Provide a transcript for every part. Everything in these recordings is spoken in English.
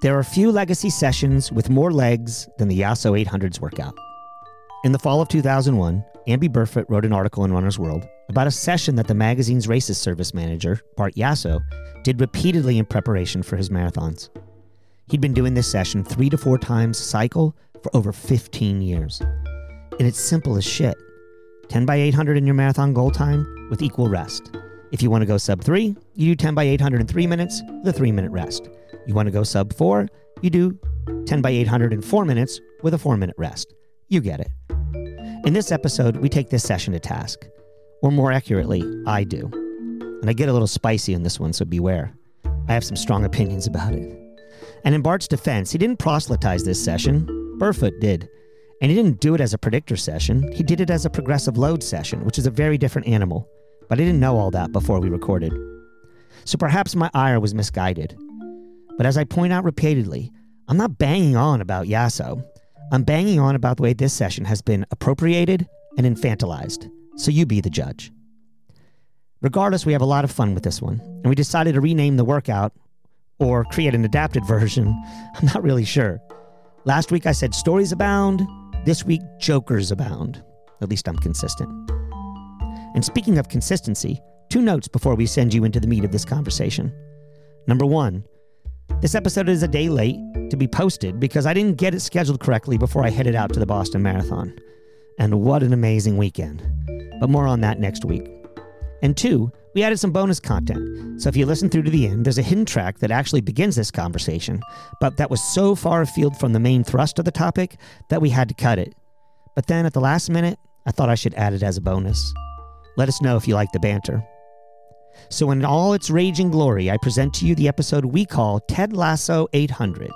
There are few legacy sessions with more legs than the Yasso 800's workout. In the fall of 2001, Amby Burfoot wrote an article in Runner's World about a session that the magazine's races service manager, Bart Yasso, did repeatedly in preparation for his marathons. He'd been doing this session three to four times a cycle for over 15 years. And it's simple as shit 10 by 800 in your marathon goal time with equal rest. If you want to go sub 3, you do 10 by 800 in 3 minutes a 3 minute rest. You want to go sub 4, you do 10 by 800 in 4 minutes with a 4 minute rest. You get it. In this episode, we take this session to task. Or more accurately, I do. And I get a little spicy in this one, so beware. I have some strong opinions about it. And in Bart's defense, he didn't proselytize this session. Burfoot did. And he didn't do it as a predictor session, he did it as a progressive load session, which is a very different animal. But I didn't know all that before we recorded. So perhaps my ire was misguided. But as I point out repeatedly, I'm not banging on about Yasso. I'm banging on about the way this session has been appropriated and infantilized. So you be the judge. Regardless, we have a lot of fun with this one, and we decided to rename the workout or create an adapted version. I'm not really sure. Last week I said stories abound. This week, jokers abound. At least I'm consistent. And speaking of consistency, two notes before we send you into the meat of this conversation. Number one, this episode is a day late to be posted because I didn't get it scheduled correctly before I headed out to the Boston Marathon. And what an amazing weekend. But more on that next week. And two, we added some bonus content. So if you listen through to the end, there's a hidden track that actually begins this conversation, but that was so far afield from the main thrust of the topic that we had to cut it. But then at the last minute, I thought I should add it as a bonus. Let us know if you like the banter. So, in all its raging glory, I present to you the episode we call Ted Lasso 800s.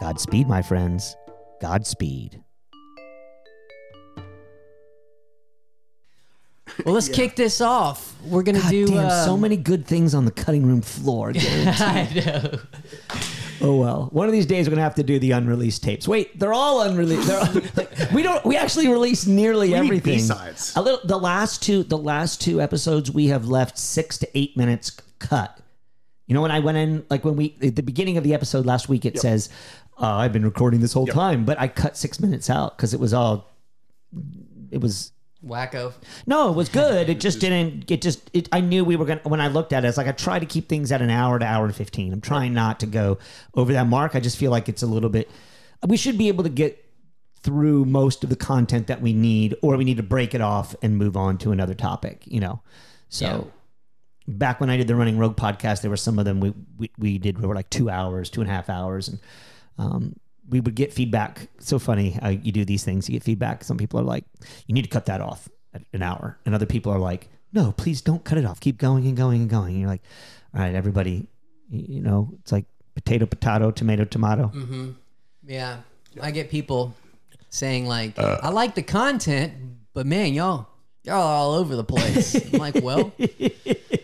Godspeed, my friends. Godspeed. Well, let's kick this off. We're gonna God do damn, so um, many good things on the cutting room floor. I know. Oh well. One of these days we're gonna have to do the unreleased tapes. Wait, they're all unreleased. They're like, we don't. We actually release nearly We everything. B-sides. A little. The last two. The last two episodes we have left six to eight minutes cut. You know when I went in, like when we at the beginning of the episode last week, it says uh, I've been recording this whole time, but I cut six minutes out because it was all. It was Wacko. no, it was good. It just didn't. It just. It, I knew we were gonna. When I looked at it, it's like I try to keep things at an hour to hour and fifteen. I'm trying not to go over that mark. I just feel like it's a little bit. We should be able to get through most of the content that we need, or we need to break it off and move on to another topic. You know, so. Back when I did the Running Rogue podcast, there were some of them we, we, we did were like two hours, two and a half hours, and um, we would get feedback. So funny how you do these things. You get feedback. Some people are like, "You need to cut that off at an hour," and other people are like, "No, please don't cut it off. Keep going and going and going." And you're like, "All right, everybody, you know, it's like potato, potato, tomato, tomato." Mm-hmm. Yeah, I get people saying like, uh. "I like the content, but man, y'all, y'all are all over the place." I'm like, well,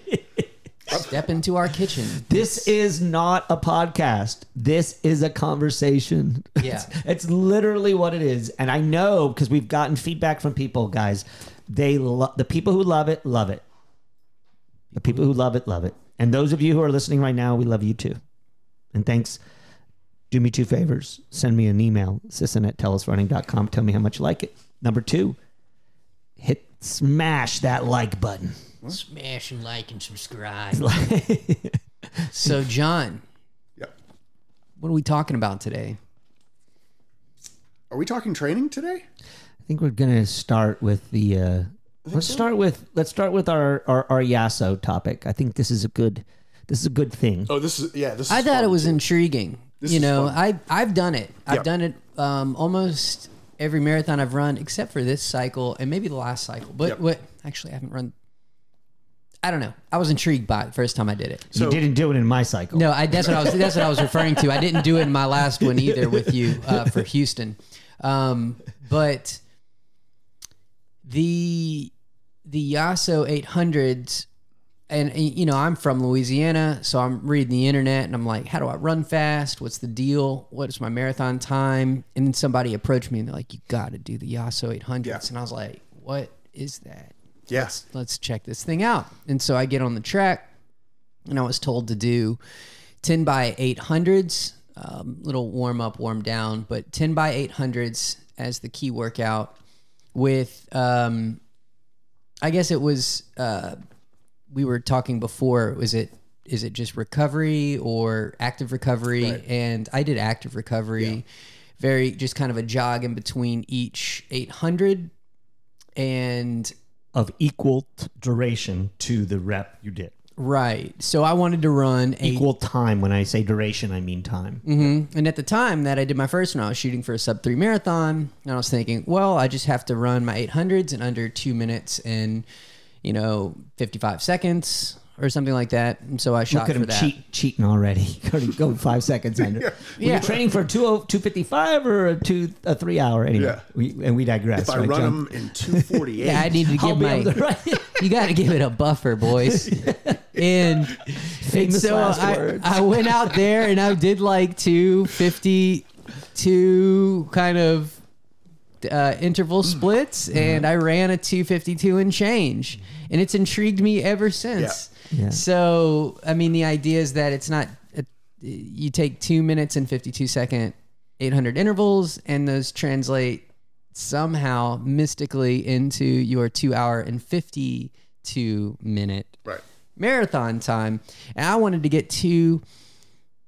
step into our kitchen. This is not a podcast. This is a conversation. Yeah. It's, it's literally what it is. And I know because we've gotten feedback from people, guys. They love the people who love it, love it. The people who love it, love it. And those of you who are listening right now, we love you too. And thanks. Do me two favors. Send me an email, sisson at tellusrunning.com. Tell me how much you like it. Number two, hit smash that like button. Smash and like and subscribe. so, John, Yep. what are we talking about today? Are we talking training today? I think we're gonna start with the. Uh, let's start with let's start with our, our our Yasso topic. I think this is a good this is a good thing. Oh, this is yeah. This is I thought fun, it was too. intriguing. This you know, fun. I I've done it. I've Yeah. done it um, almost every marathon I've run, except for this cycle and maybe the last cycle. But Yep. what actually I haven't run. I don't know. I was intrigued by it the first time I did it. you didn't do it in my cycle. No, I, that's what I was. That's what I was referring to. I didn't do it in my last one either with you uh, for Houston, um, but the the Yasso 800s. and you know I'm from Louisiana, so I'm reading the internet and I'm like, how do I run fast? What's the deal? What is my marathon time? And then somebody approached me and they're like, you got to do the Yasso 800s, Yeah. and I was like, what is that? Yes. let's check this thing out. And so I get on the track, and I was told to do 10 by 800s, um, little warm up, warm down, but 10 by 800s as the key workout with, um, I guess it was, uh, we were talking before, was it, is it just recovery or active recovery? Right. And I did active recovery, very just kind of a jog in between each 800 and Of equal t- duration to the rep you did. Right. So I wanted to run a Equal time. When I say duration, I mean time. Mhm. And at the time that I did my first one, I was shooting for a sub three marathon. And I was thinking, well, I just have to run my 800s in under two minutes and, you know, 55 seconds or something like that. And so I shot Look at for him that. cheat, cheating already. Already go five seconds under. Were Yeah. you training for a 20 255 or a two a three hour? Anyway, Yeah. we, and we digress. If I right, run John? them in 248, Yeah, I need to I'll give be my. able to run you got to give it a buffer, boys. and Famous so last I, words. I went out there and I did like two fifty two kind of uh, interval Mm. splits, Mm-hmm. and I ran a two fifty two and change, and it's intrigued me ever since. Yeah. So I mean, the idea is that it's not a, you take two minutes and fifty two second eight hundred intervals, and those translate somehow mystically into your two hour and fifty two minute right. marathon time. And I wanted to get two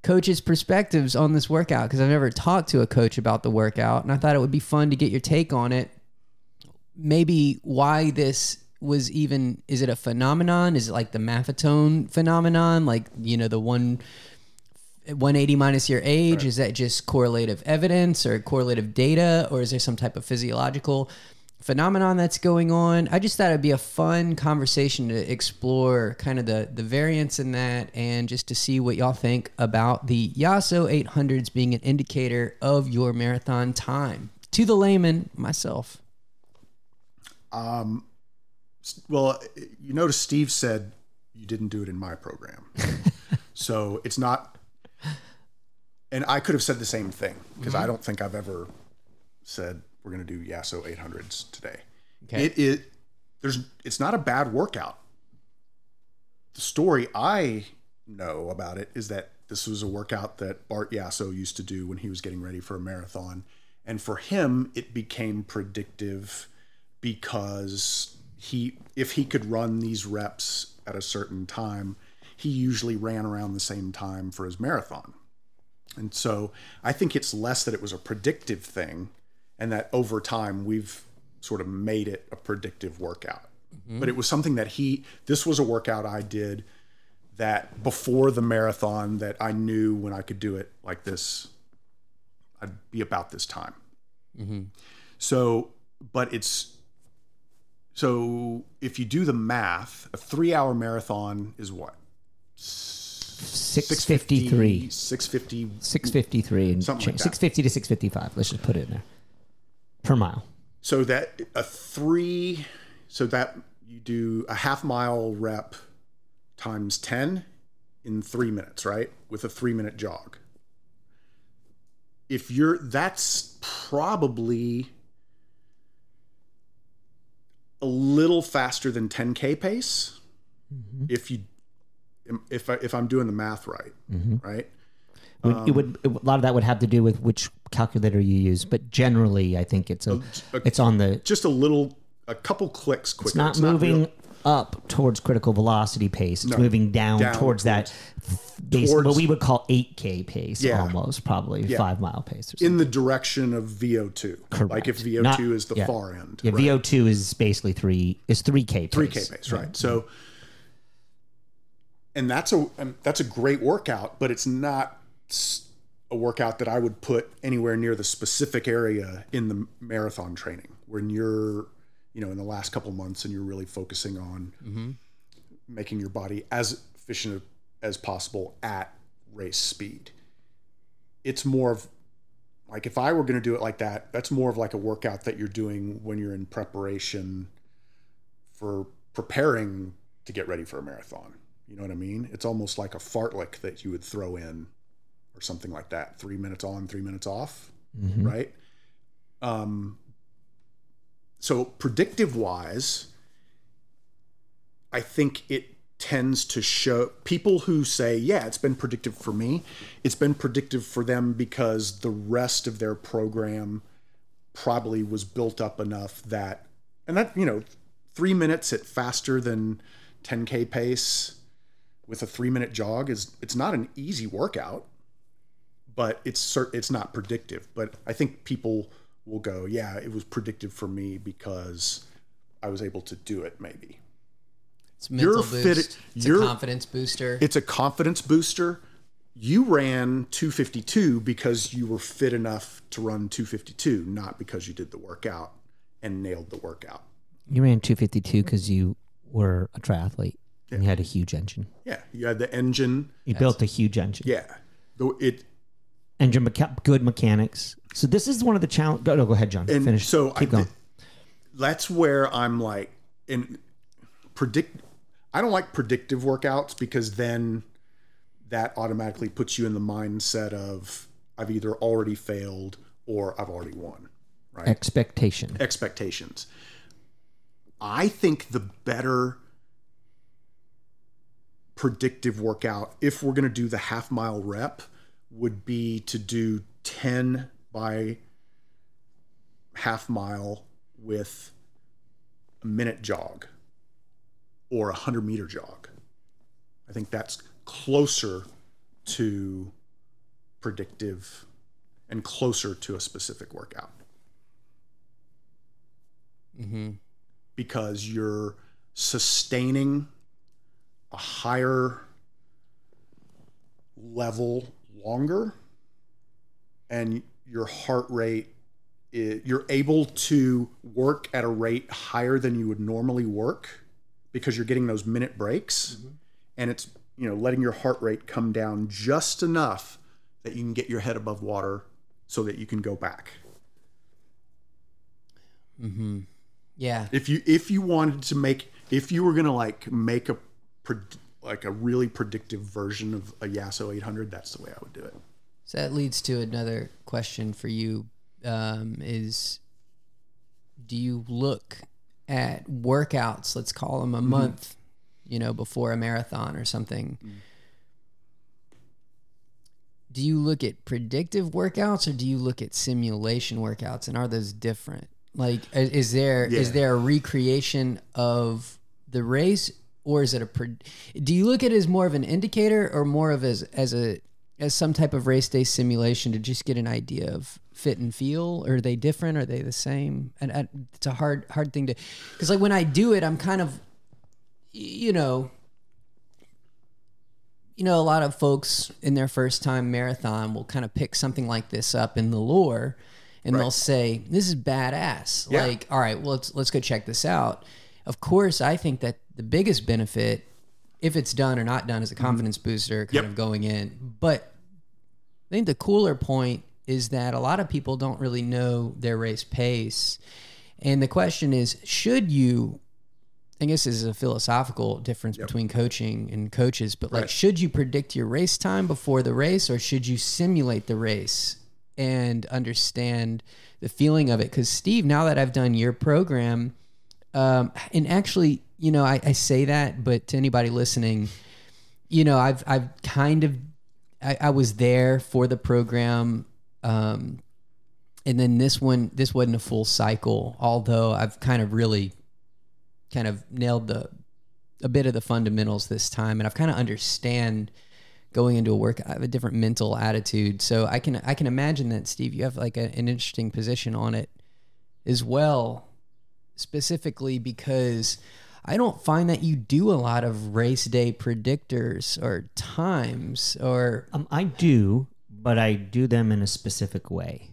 coaches' perspectives on this workout because I've never talked to a coach about the workout. And I thought it would be fun to get your take on it. Maybe why this was even is it a phenomenon? Is it like the maffetone phenomenon? Like, you know, the one 180 minus your age? Is that just correlative evidence or correlative data? Or is there some type of physiological phenomenon that's going on? I just thought it'd be a fun conversation to explore kind of the, the variance in that and just to see what y'all think about the Yasso 800s being an indicator of your marathon time. To the layman, myself. Um well, you notice Steve said you didn't do it in my program. so it's not, and I could have said the same thing because I don't think I've ever said we're going to do Yasso 800s today. Okay. It is, there's, it's not a bad workout. The story I know about it is that this was a workout that Bart Yasso used to do when he was getting ready for a marathon. And for him, it became predictive because he if he could run these reps at a certain time, he usually ran around the same time for his marathon. And so I think it's less that it was a predictive thing and that over time we've sort of made it a predictive workout. Mm-hmm. But it was something that he this was a workout I did that before the marathon that I knew when I could do it like this I'd be about this time. Mm-hmm. So, but it's so if you do the math, a three hour marathon is what? 653. 650. 653 and Something like that. 650 to 655. Let's just put it in there. Per mile. So that a three, so that you do a half mile rep times 10 in three minutes, right? With a three minute jog. If you're, that's probably a little faster than 10K pace. Mm-hmm. If you, if I, if I'm doing the math right, mm-hmm. right? It would- it would a lot of that would have to do with which calculator you use, but generally, I think it's a, it's on the Just a little, a couple clicks quicker. it's not real- moving up towards critical velocity pace. It's No, moving down, down towards that base, towards- what we would call 8k pace, Yeah. almost probably Yeah. five mile pace. Or something. in the direction of VO2. Like if VO2 Not- is the yeah. far end. yeah, right? VO2 is basically three is 3k pace. 3K pace, right? So, and that's a um, that's a great workout, but it's not a workout that I would put anywhere near the specific area in the marathon training when you're, you know, in the last couple months and you're really focusing on mm-hmm. making your body as efficient as possible at race speed. It's more of like if I were going to do it like that, that's more of like a workout that you're doing when you're in preparation for preparing to get ready for a marathon. You know what I mean? It's almost like a fartlek that you would throw in or something like that. Three minutes on, three minutes off, Mhm. right? Um, so predictive wise, I think it tends to show people who say, yeah, it's been predictive for me. It's been predictive for them because the rest of their program probably was built up enough that, and that, you know, three minutes at faster than 10K pace with a three minute jog is, it's not an easy workout, but it's cert, it's not predictive. But I think people will go, yeah, it was predictive for me because I was able to do it maybe. It's a mental You're boost. fit- it's you're- a confidence booster. It's a confidence booster. You ran 252 because you were fit enough to run 252, not because you did the workout and nailed the workout. You ran 252 because you were a triathlete and you had a huge engine. Yeah, you had the engine. You built a huge engine. Yeah, though it Engine mecha- good mechanics. So this is one of the challenge. Go, no, go ahead, John. and Finish. so Keep I, going. That's where I'm like, in predict. I don't like predictive workouts because then that automatically puts you in the mindset of I've either already failed or I've already won. Right. Expectation. expectations. I think the better predictive workout, if we're going to do the half mile rep, would be to do 10 by half mile with a minute jog or a 100 meter jog. I think that's closer to predictive and closer to a specific workout. hmm because you're sustaining a higher level longer and your heart rate i you're able to work at a rate higher than you would normally work because you're getting those minute breaks. And it's you know letting your heart rate come down just enough that you can get your head above water so that you can go back. Mm-hmm. Yeah. if you if you wanted to make if you were gonna like make a like a really predictive version of a Yasso 800 that's the way I would do it So that leads to another question for you: um, Is do you look at workouts? Let's call them a month, you know, before a marathon or something. Do you look at predictive workouts or do you look at simulation workouts, and are those different? Like, is there is Yeah. there a recreation of the race, or is it a? Do you look at it as more of an indicator, or more of as as a as some type of race day simulation to just get an idea of fit and feel? Or are they different? Are they the same? And, and it's a hard hard thing to because like when I do it, I'm kind of you know you know, a lot of folks in their first time marathon will kind of pick something like this up in the lore and they'll say, This is badass. Yeah. Like, all right, well let's let's go check this out. Of course, I think that the biggest benefit, if it's done or not done, is a confidence booster kind Yep. of going in. But I think the cooler point is that a lot of people don't really know their race pace. And the question is, should you I guess this is a philosophical difference between coaching and coaches, but like, Right. should you predict your race time before the race, or should you simulate the race and understand the feeling of it? Because Steve, now that I've done your program, um, and actually, you know, I, I say that, but to anybody listening, you know, I've I've kind of I, I was there for the program. Um, and then this one, this wasn't a full cycle, although I've kind of really kind of nailed the a bit of the fundamentals this time and I've kind of understand going into a work I have a different mental attitude so I can I can imagine that Steve you have like a, an interesting position on it as well specifically because I don't find that you do a lot of race day predictors or times or Um, I do, but I do them in a specific way.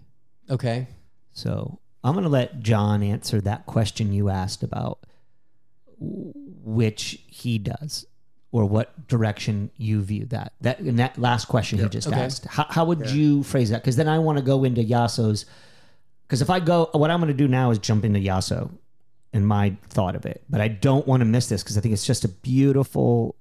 okay So I'm going to let John answer that question you asked about which he does or what direction you view that. That in that last question he just Okay. asked. How, how would you phrase that? Because then I want to go into Yasso's. Because if I go, what I'm going to do now is jump into Yasso and my thought of it. But I don't want to miss this because I think it's just a beautiful.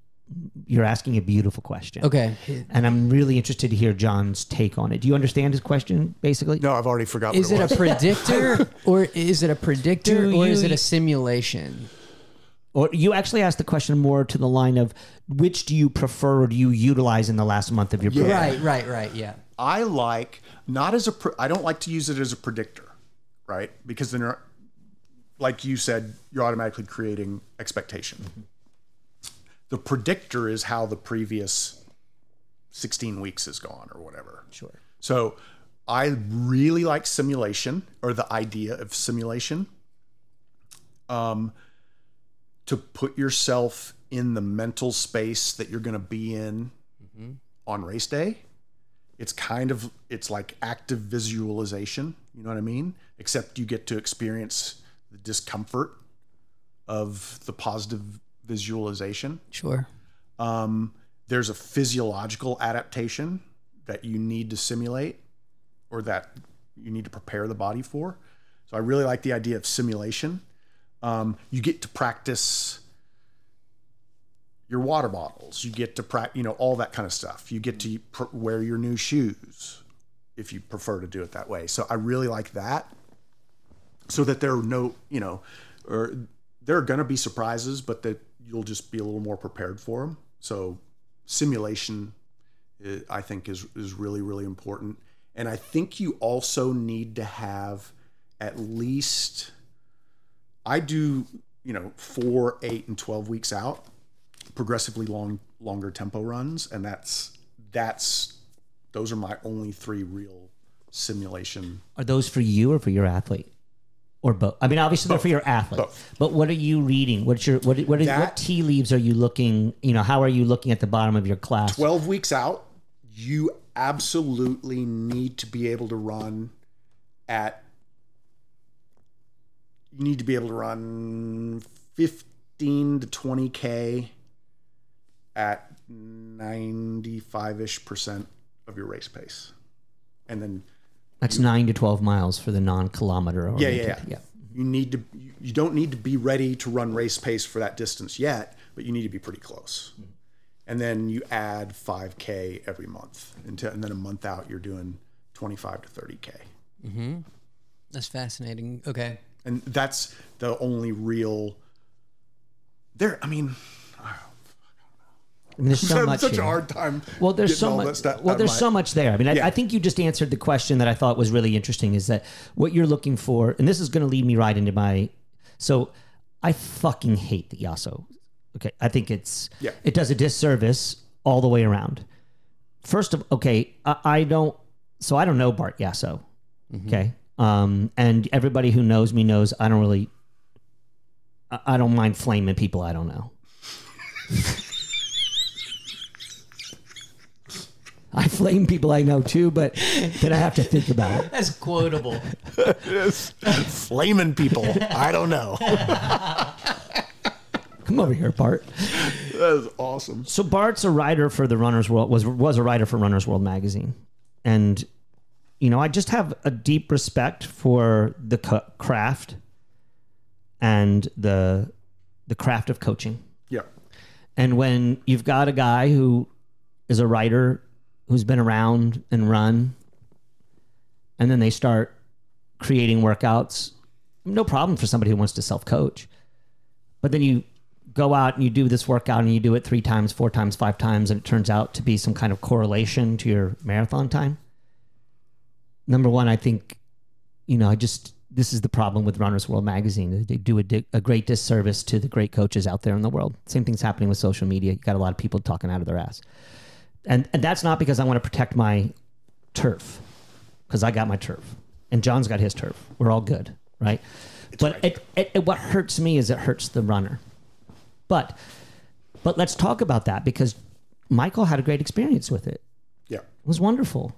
You're asking a beautiful question. Okay. And I'm really interested to hear John's take on it. Do you understand his question, basically? No, I've already forgotten. Is what it was. a predictor or is it a predictor Do or is it a simulation? Or you actually asked the question more to the line of which do you prefer or do you utilize in the last month of your program? Right, right, right. Yeah. I like not as a. Pre- I don't like to use it as a predictor, right? Because then, you're, like you said, you're automatically creating expectation. The predictor is how the previous 16 weeks has gone, or whatever. Sure. So, I really like simulation or the idea of simulation. Um, to put yourself in the mental space that you're going to be in on race day it's kind of it's like active visualization you know what i mean except you get to experience the discomfort of the positive visualization. Sure. um, there's a physiological adaptation that you need to simulate or that you need to prepare the body for. So i really like the idea of simulation. Um, you get to practice your water bottles. You get to practice you know all that kind of stuff. You get to pr- wear your new shoes if you prefer to do it that way. So i really like that so that there are no you know or there are going to be surprises but that you'll just be a little more prepared for them so simulation uh, i think is is really really important and i think you also need to have at least i do you know 4 8 and 12 weeks out progressively long longer tempo runs and that's that's those are my only three real simulation Are those for you or for your athlete? Or both? I mean, obviously they're for your athlete. Both. But what are you reading? What's your what? What, what That- tea leaves are you looking? You know, how are you looking at the bottom of your class? 12 weeks out, you absolutely need to be able to run at you need to be able to run 15 to 20k at 95ish percent of your race pace. And then That's nine to twelve miles for the non-kilometer. yeah, oriented. yeah, yeah. You need to you- don't need to be ready to run race pace for that distance yet, but you need to be pretty close. Mm-hmm. And then you add 5k every month until and then a month out you're doing 25 to 30k. Mm-hmm. That's fascinating. Okay. And that's the only real there I mean I mean, there's so much. such here. a hard time Well, there's so much. Well, there's my- so much there. I mean, I, Yeah. I think you just answered the question that I thought was really interesting. Is that what you're looking for? And this is going to lead me right into my. So, I fucking hate the Yasso. Okay, I think it's Yeah. it does a disservice all the way around. First of okay, I, I don't. So I don't know Bart Yasso. Okay, um, and everybody who knows me knows I don't really. I, I don't mind flaming people I don't know. flame people I know too, but then I have to think about it. That's quotable. flaming people. I don't know. Come over here, Bart. that is awesome. So Bart's a writer for the Runner's World was was a writer for Runner's World magazine, and you know I just have a deep respect for the co- craft and the the craft of coaching. Yeah. And when you've got a guy who is a writer who's been around and run, and then they start creating workouts, no problem for somebody who wants to self coach. But then you go out and you do this workout and you do it three times, four times, five times, and it turns out to be some kind of correlation to your marathon time. Number one, I think, you know, I just, this is the problem with Runner's World magazine. They do a, di- a great disservice to the great coaches out there in the world. Same thing's happening with social media. You got a lot of people talking out of their ass. And, and that's not because I want to protect my turf, because I got my turf and John's got his turf. We're all good, right? but right it, it, it, what hurts me is it hurts the runner. But but let's talk about that because Michael had a great experience with it. Yeah. It was wonderful.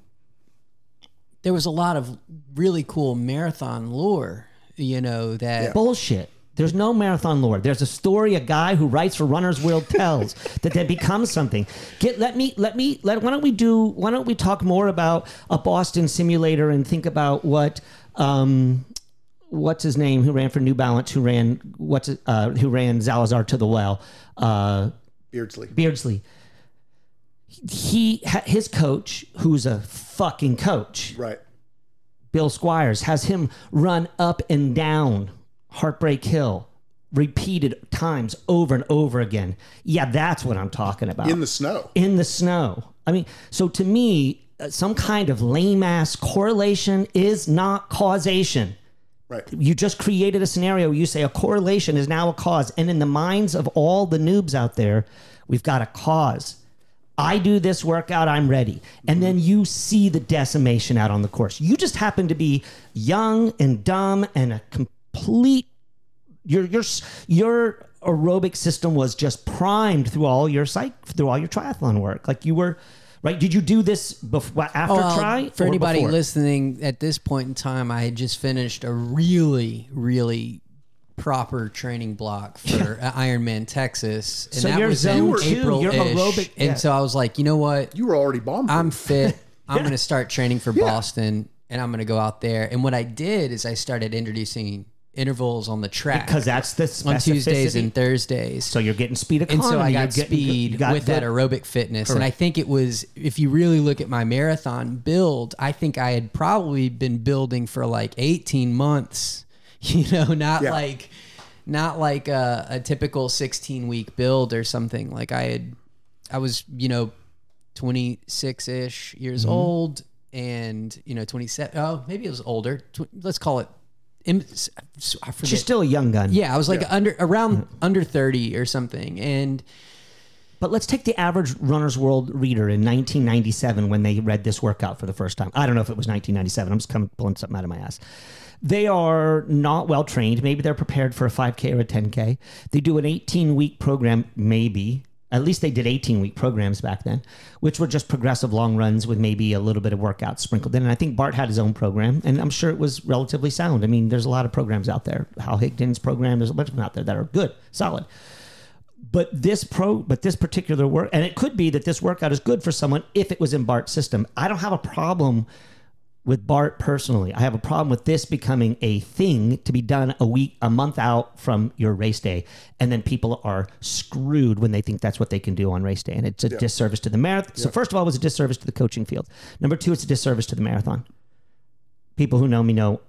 There was a lot of really cool marathon lore, you know, that Bullshit. There's no marathon lore. There's a story a guy who writes for Runner's World tells that then becomes something. Get let me let me let why don't we do why don't we talk more about a Boston simulator and think about what um what's his name who ran for New Balance, who ran what's it- uh, who ran Salazar to the well, uh, Beardsley. Beardsley. He ha- his coach, who's a fucking coach, Right. Bill Squires, has him run up and down Heartbreak Hill repeated times over and over again. Yeah, that's what I'm talking about. In the snow. in the snow. I mean, so to me, uh, some kind of lame ass correlation is not causation. Right. You just created a scenario where you say a correlation is now a cause. And in the minds of all the noobs out there, we've got a cause. I do this workout, I'm ready. And then you see the decimation out on the course. You just happen to be young and dumb and a complete your your your aerobic system was just primed through all your psych through all your triathlon work. Like you were right. Did you do this before after Well, try for anybody before? listening at this point in time, I had just finished a really, really proper training block for Ironman Texas, and So that you're was zone in two, April. you're aerobic- and so I was like, you know what? You were already bombed. I'm fit. I'm going to start training for Boston, and I'm going to go out there. And what I did is I started introducing intervals on the track because that's the on Tuesdays and Thursdays. so you're getting speed economy. and so I you're got getting- speed got with that aerobic fitness. And I think it was, if you really look at my marathon build, I think I had probably been building for like 18 months, you know, not Yeah. like, not like a, a typical 16 week build or something. Like I had, I was, you know, 26 ish years Mm-hmm. old and, you know, 27. Oh, maybe it was older. Tw- let's call it. I forget. She's still a young gun. Yeah, I was like under around mm-hmm. under thirty or something, and But let's take the average Runner's World reader in 1997 when they read this workout for the first time. I don't know if it was 1997. I'm just coming pulling something out of my ass. They are not well trained. Maybe they're prepared for a 5K or a 10K. They do an 18 week program, maybe. At least they did 18 week programs back then, which were just progressive long runs with maybe a little bit of workout sprinkled in. And I think Bart had his own program, and I'm sure it was relatively sound. I mean, there's a lot of programs out there. Hal Higdon's program, there's a bunch of them out there that are good, solid but this pro but this particular work and it could be that this workout is good for someone if it was in bart's system i don't have a problem with bart personally i have a problem with this becoming a thing to be done a week a month out from your race day and then people are screwed when they think that's what they can do on race day and it's a disservice to the marathon so first of all it was a disservice to the coaching field number two it's a disservice to the marathon people who know me know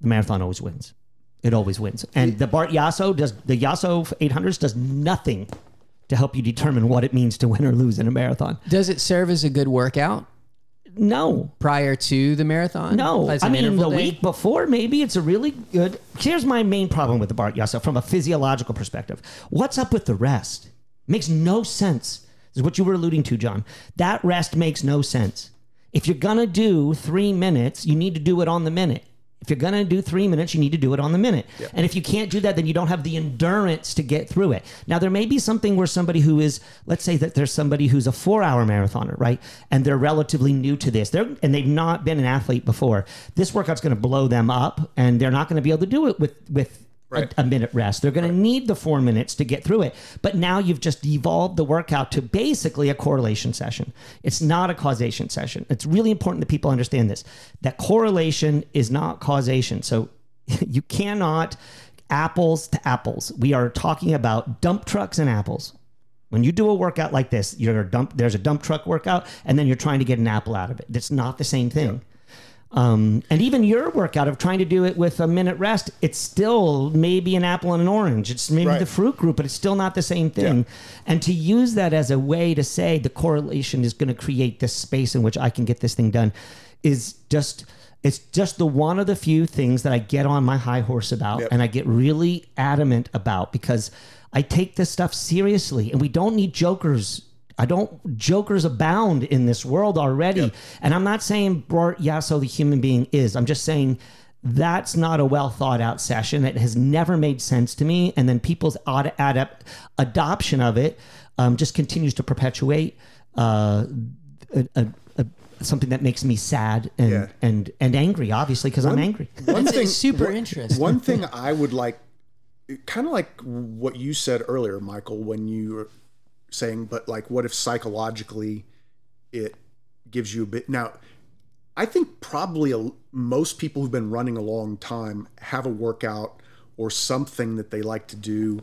the marathon always wins. It always wins. And the Bart Yasso does the Yasso 800s does nothing to help you determine what it means to win or lose in a marathon. does it serve as a good workout No. prior to the marathon? No, oh, As I an mean the day? week before maybe it's a really good. Here's my main problem with the Bart Yasso from a physiological perspective. What's up with the rest? Makes no sense. This is what you were alluding to, John. That rest makes no sense. If you're gonna do three minutes, you need to do it on the minute. If you're gonna do three minutes, you need to do it on the minute. And if you can't do that, then you don't have the endurance to get through it. Now there may be something where somebody who is, let's say that there's somebody who's a four-hour marathoner, right? And they're relatively new to this. They're and they've not been an athlete before. This workout's gonna blow them up, and they're not gonna be able to do it with with Right. a, a minute rest. They're going to need the four minutes to get through it. But now you've just evolved the workout to basically a correlation session. It's not a causation session. It's really important that people understand this that correlation is not causation. So you cannot apples to apples. We are talking about dump trucks and apples. When you do a workout like this, you're dump, there's a dump truck workout, and then you're trying to get an apple out of it. That's not the same thing. Um, and even your workout of trying to do it with a minute rest, it's still maybe an apple and an orange. It's maybe Right. the fruit group, but it's still not the same thing. And to use that as a way to say the correlation is going to create this space in which I can get this thing done is just. It's just the one of the few things that I get on my high horse about Yep. and I get really adamant about because I take this stuff seriously and we don't need jokers I don't jokers abound in this world already. And I'm not saying Bart Yasso the human being is. I'm just saying that's not a well thought out session. It has never made sense to me. And then people's ad- adapt- adoption of it um, just continues to perpetuate uh, a, a, a, something that makes me sad and Yeah. and and angry. Obviously, because I'm angry. One thing, super one- interesting. One thing I would like, kind of like what you said earlier, Michael, when you were saying, but like, what if psychologically it gives you a bit? Now, I think probably a, most people who've been running a long time have a workout or something that they like to do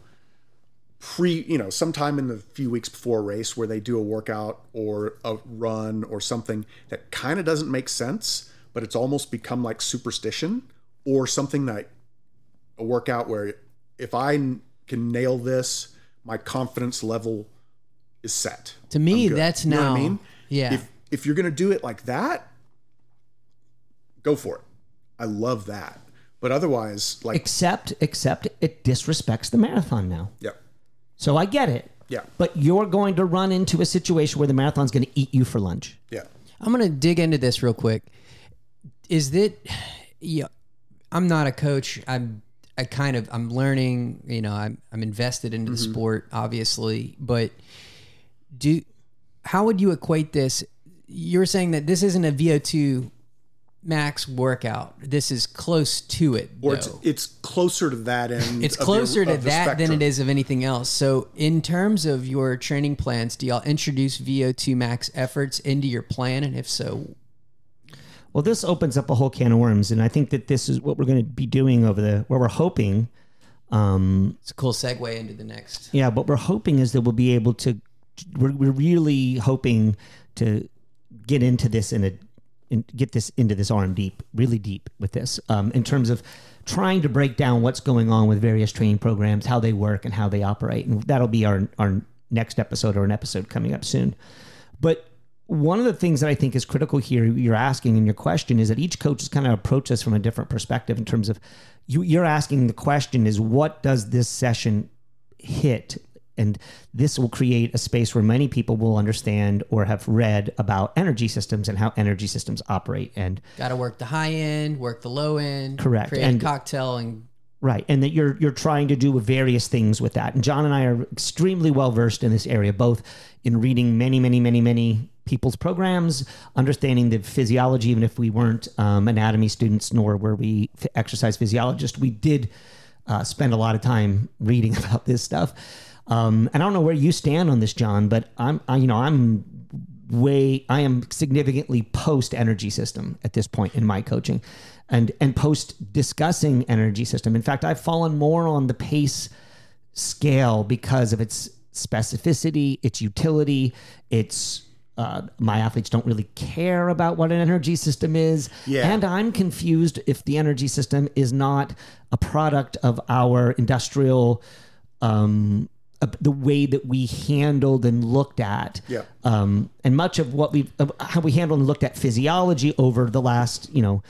pre, you know, sometime in the few weeks before a race where they do a workout or a run or something that kind of doesn't make sense, but it's almost become like superstition or something that a workout where if I can nail this, my confidence level is set. To me, that's You know now. what I mean? Yeah. If if you're gonna do it like that, go for it. I love that. But otherwise, like Except, except it disrespects the marathon now. yeah, So I get it. yeah, But you're going to run into a situation where the marathon's going to eat you for lunch. yeah. I'm gonna dig into this real quick. Is that yeah? I'm not a coach. I'm I kind of I'm learning. You know, I'm I'm invested into the mm-hmm. sport, obviously. But do how would you equate this? You're saying that this isn't a VO2 max workout. This is close to it. Or it's it's closer to that end. It's of the- closer to of the that than it is of anything else. So, in terms of your training plans, do y'all introduce VO2 max efforts into your plan? And if so, Well, this opens up a whole can of worms, and I think that this is what we're going to be doing over the where we're hoping. Um, it's a cool segue into the next. yeah, what we're hoping is that we'll be able to. We're, we're really hoping to get into this in a in, get this into this arm deep, really deep with this um, in terms of trying to break down what's going on with various training programs, how they work, and how they operate, and that'll be our our next episode or an episode coming up soon. But one of the things that I think is critical here, you're asking in your question, is that each coach is kind of approach this from a different perspective in terms of you, you're asking the question is what does this session hit? And this will create a space where many people will understand or have read about energy systems and how energy systems operate. And Got to work the high end, work the low end. Correct. Create And- a cocktail and Right, and that you're you're trying to do various things with that. And John and I are extremely well versed in this area, both in reading many, many, many, many people's programs, understanding the physiology. Even if we weren't um, anatomy students, nor were we exercise physiologists, we did uh, spend a lot of time reading about this stuff. Um, and I don't know where you stand on this, John, but I'm, I, you know, I'm way I am significantly post energy system at this point in my coaching and and post discussing energy system. In fact, I've fallen more on the pace scale because of its specificity, its utility, its uh, my athletes don't really care about what an energy system is. Yeah. And I'm confused if the energy system is not a product of our industrial um, uh, the way that we handled and looked at Yeah. um, and much of what we of how we handled and looked at physiology over the last you know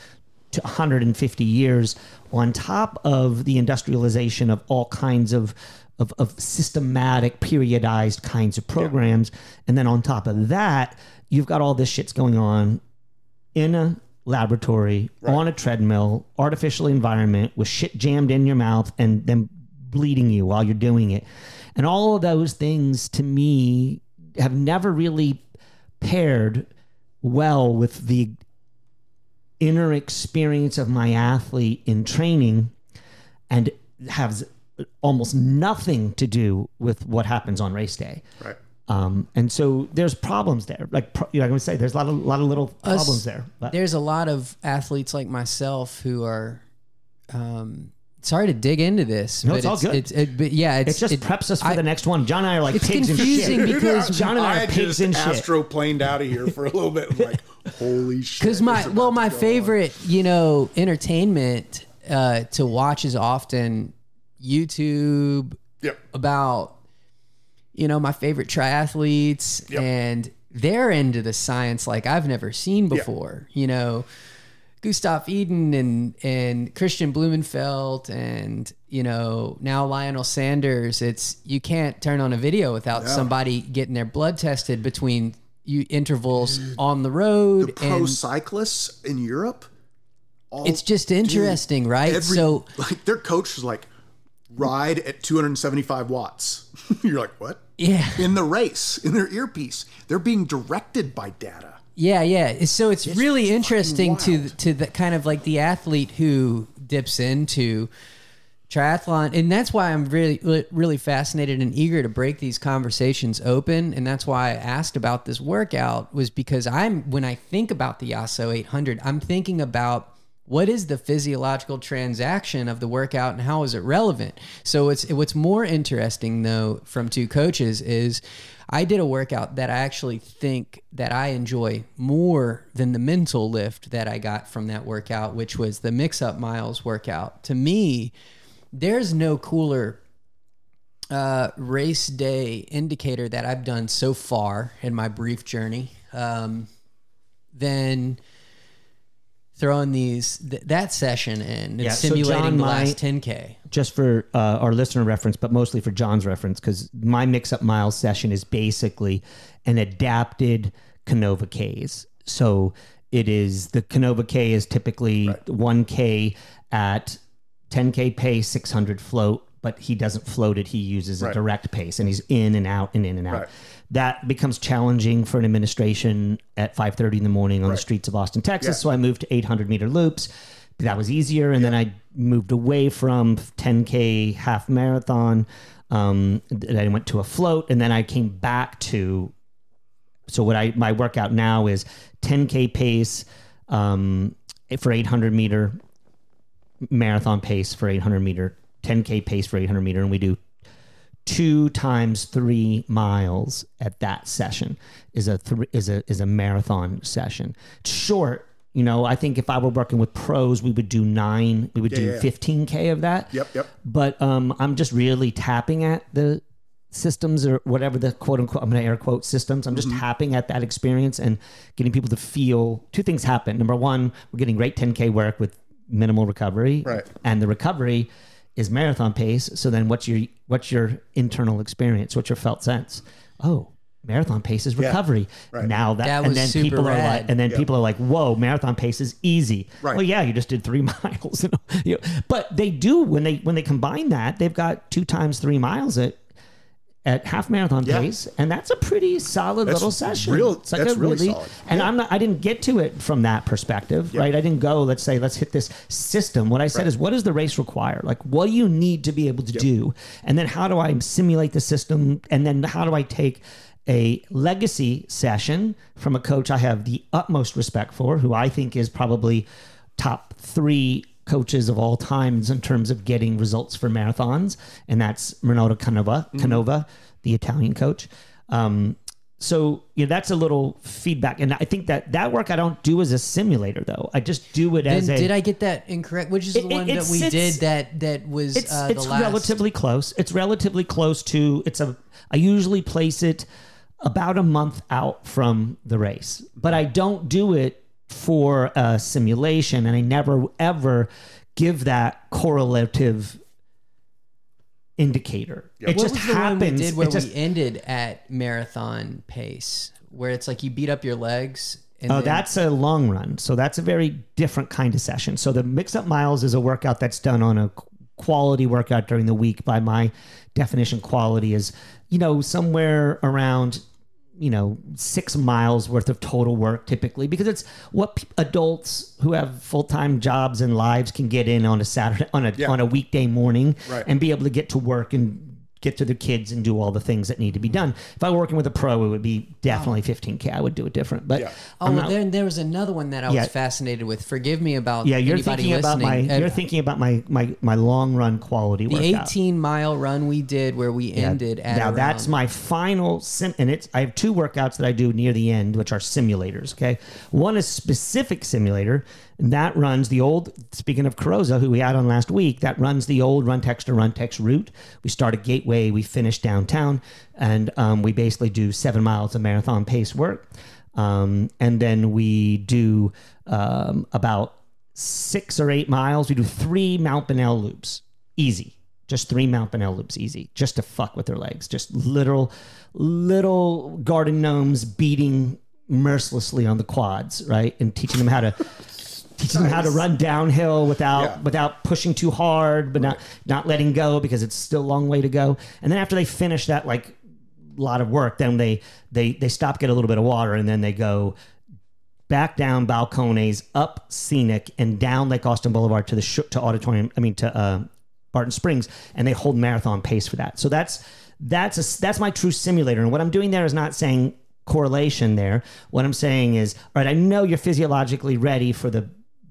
to 150 years on top of the industrialization of all kinds of of, of systematic periodized kinds of programs. And then on top of that you've got all this shit's going on in a laboratory on a treadmill artificial environment with shit jammed in your mouth and then bleeding you while you're doing it and all of those things to me have never really paired well with the inner experience of my athlete in training and has almost nothing to do with what happens on race day. Right. Um, and so there's problems there. Like pro- you know, I'm going to say there's a lot of lot of little Us- problems there. But there's a lot of athletes like myself who are um sorry to dig into this No, but it's all good. it's it, but yeah it it's just it- preps us for I- the next one. John and I are like It's pigs confusing in shit. because John and I, are pigs just in shit. astroplaned out of here for a little bit. I'm like, holy shit! because my well my to go on. favorite you know entertainment uh to watch is often youtube Yep. about you know my favorite triathletes Yep. and they're into the science like I've never seen before. You know, Gustav Iden and and Kristian Blummenfelt and you know now Lionel Sanders. It's you can't turn on a video without somebody getting their blood tested between you intervals on the road The Pro and cyclists in Europe. All, it's just interesting, right? every, so like their coach was like, ride at 275 watts. You're like, what? yeah, In the race, in their earpiece, they're being directed by data. Yeah, yeah. So it's, really interesting to to the kind of like the athlete who dips into triathlon and that's why i'm really really fascinated and eager to break these conversations open and that's why i asked about this workout was because i'm when i think about the yasso 800 i'm thinking about what is the physiological transaction of the workout and how is it relevant so it's what's more interesting though from two coaches is i did a workout that i actually think that i enjoy more than the mental lift that i got from that workout which was the mix up miles workout to me there's no cooler uh, race day indicator that I've done so far in my brief journey um, than throwing these th- that session in and Yeah, so simulating John, the my- last 10k. Just for uh, our listener reference, but mostly for John's reference, because my mix up miles session is basically an adapted Canova K's. So it is the Canova K is typically 1K at 10K pace, 600 float, but he doesn't float it. He uses a direct pace and he's in and out and in and out. Right. That becomes challenging for an administration at 5:30 in the morning on the streets of Austin, Texas. Yeah. So I moved to 800 meter loops. That was easier, and then I moved away from 10k half marathon. Um, I went to a float, and then I came back to. So what I my workout now is 10k pace um, for 800 meter marathon pace for 800 meter, 10k pace for 800 meter, and we do two times three miles at that session is a thr is a is a marathon session. It's short, you know. I think if I were working with pros, we would do nine. We would do yeah, yeah. 15k of that. Yep, yep. But um, I'm just really tapping at the systems or whatever the quote unquote I'm gonna air quote systems. I'm just Mm-hmm. tapping at that experience and getting people to feel two things happen. Number one, we're getting great 10k work with minimal recovery, Right. And the recovery is marathon pace. So then, what's your what's your internal experience? What's your felt sense? Oh. Marathon pace is recovery. Right. Now that, That and then super people are like, and then Yeah. people are like, "Whoa, marathon pace is easy." Right. Well, yeah, you just did three miles. You know? You know, but they do when they when they combine that, they've got two times three miles at at half marathon Yeah. pace, and that's a pretty solid That's little session. real- It's like that's a really solid. And Yeah. I'm not. I didn't get to it from that perspective, right? I didn't go. Let's say let's hit this system. What I said Right. is, what does the race require? Like, what do you need to be able to do? And then how do I simulate the system? And then how do I take a legacy session from a coach I have the utmost respect for, who I think is probably top three coaches of all times in terms of getting results for marathons, and that's Renato Canova, Canova, the Italian coach. Um, so know that's a little feedback, and I think that that work I don't do as a simulator though. I just do it Then as a. did I get that incorrect? Which is the It- it- one that we did that that was it's uh, the it's relatively close. It's relatively close to. It's a. I usually place it about a month out from the race, but I don't do it for a simulation, and I never ever give that correlative indicator. It What just was the one happens. we did where it just, we ended at marathon pace, where it's like you beat up your legs. And Oh, then- that's a long run. So that's a very different kind of session. So the mix up miles is a workout that's done on a quality workout during the week. By my definition, quality is, you know, somewhere around, you know, six miles worth of total work typically, because it's what pe- adults who have full time jobs and lives can get in on a Saturday, on a, Yeah. on a weekday morning Right. and be able to get to work and get to the kids and do all the things that need to be done. If I were working with a pro, it would be definitely 15K. I would do it different. But Yeah. Oh, I'm not- then there was another one that I Yeah. was fascinated with. Forgive me about Yeah, you're anybody thinking about my. Uh, you're thinking about my my my long run quality the workout. 18 mile run we did where we Yeah. ended at now that's my final sim and it's I have two workouts that I do near the end which are simulators okay one is specific simulator and that runs the old speaking of Carrozza who we had on last week that runs the old RunTex to RunTex route we start at Gateway we finish downtown and um, we basically do seven miles of marathon pace work um, and then we do um, about six or eight miles we do three Mount Bonnell loops easy just three Mount Bonnell loops easy, just to fuck with their legs. Just literal, little garden gnomes beating mercilessly on the quads, right? And teaching them how to teaching them how to run downhill without Yeah. without pushing too hard, but not not letting go because it's still a long way to go. And then after they finish that like lot of work, then they they they stop, get a little bit of water, and then they go back down balcones, up scenic, and down Lake Austin Boulevard to the sh- to auditorium. I mean to uh, Barton Springs, and they hold marathon pace for that. So that's that's a, that's my true simulator. And what I'm doing there is not saying correlation there. What I'm saying is, all right, I know you're physiologically ready for the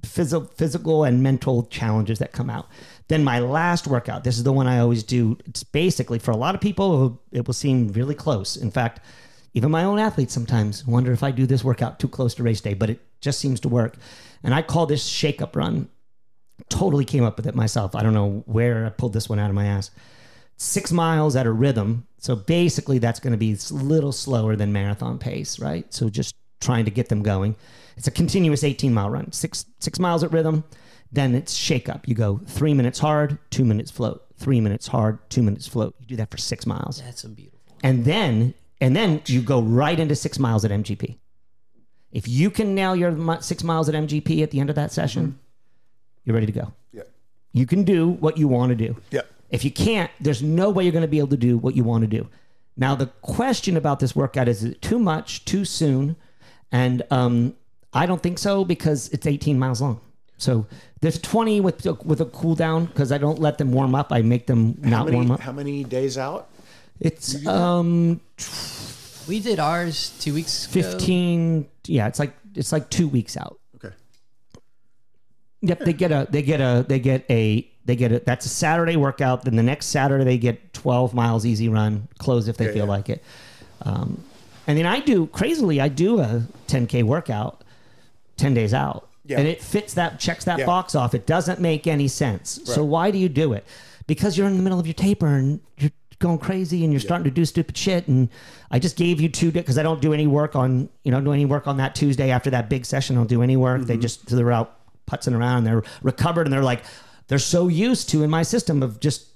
phys- physical and mental challenges that come out. Then my last workout, this is the one I always do. It's basically for a lot of people, it will seem really close. In fact, even my own athletes sometimes wonder if I do this workout too close to race day, but it just seems to work. And I call this shake up run. Totally came up with it myself. I don't know where I pulled this one out of my ass. Six miles at a rhythm. So basically, that's going to be a little slower than marathon pace, right? So just trying to get them going. It's a continuous 18 mile run, six six miles at rhythm. Then it's shake up. You go three minutes hard, two minutes float. Three minutes hard, two minutes float. You do that for six miles, That's a beautiful. and then and then you go right into six miles at MGP. If you can nail your mi- six miles at MGP at the end of that session, you're ready to go. Yeah. You can do what you want to do. Yeah. If you can't, there's no way you're going to be able to do what you want to do. Now, the question about this workout is: Is it too much, too soon? And um, I don't think so because it's 18 miles long. So there's 20 with with a cool down because I don't let them warm up. I make them How not many, warm up. how many days out? It's um We did ours two weeks ago. 15. Yeah, it's like it's like two weeks out. Okay. Yep, they get a they get a they get a they get a that's a Saturday workout. Then the next Saturday they get 12 miles easy run, close if they Yeah, feel yeah. like it. Um, and then I do crazily, I do a 10k workout 10 days out, Yeah. and it fits that checks that Yeah. box off. It doesn't make any sense. So why do you do it? Because you're in the middle of your taper and you're going crazy and you're starting to do stupid shit. And I just gave you two because I don't do any work on you know do any work on that Tuesday after that big session. I don't do any work. Mm-hmm. They just they're out putzing around. and They're recovered and they're like they're so used to in my system of just.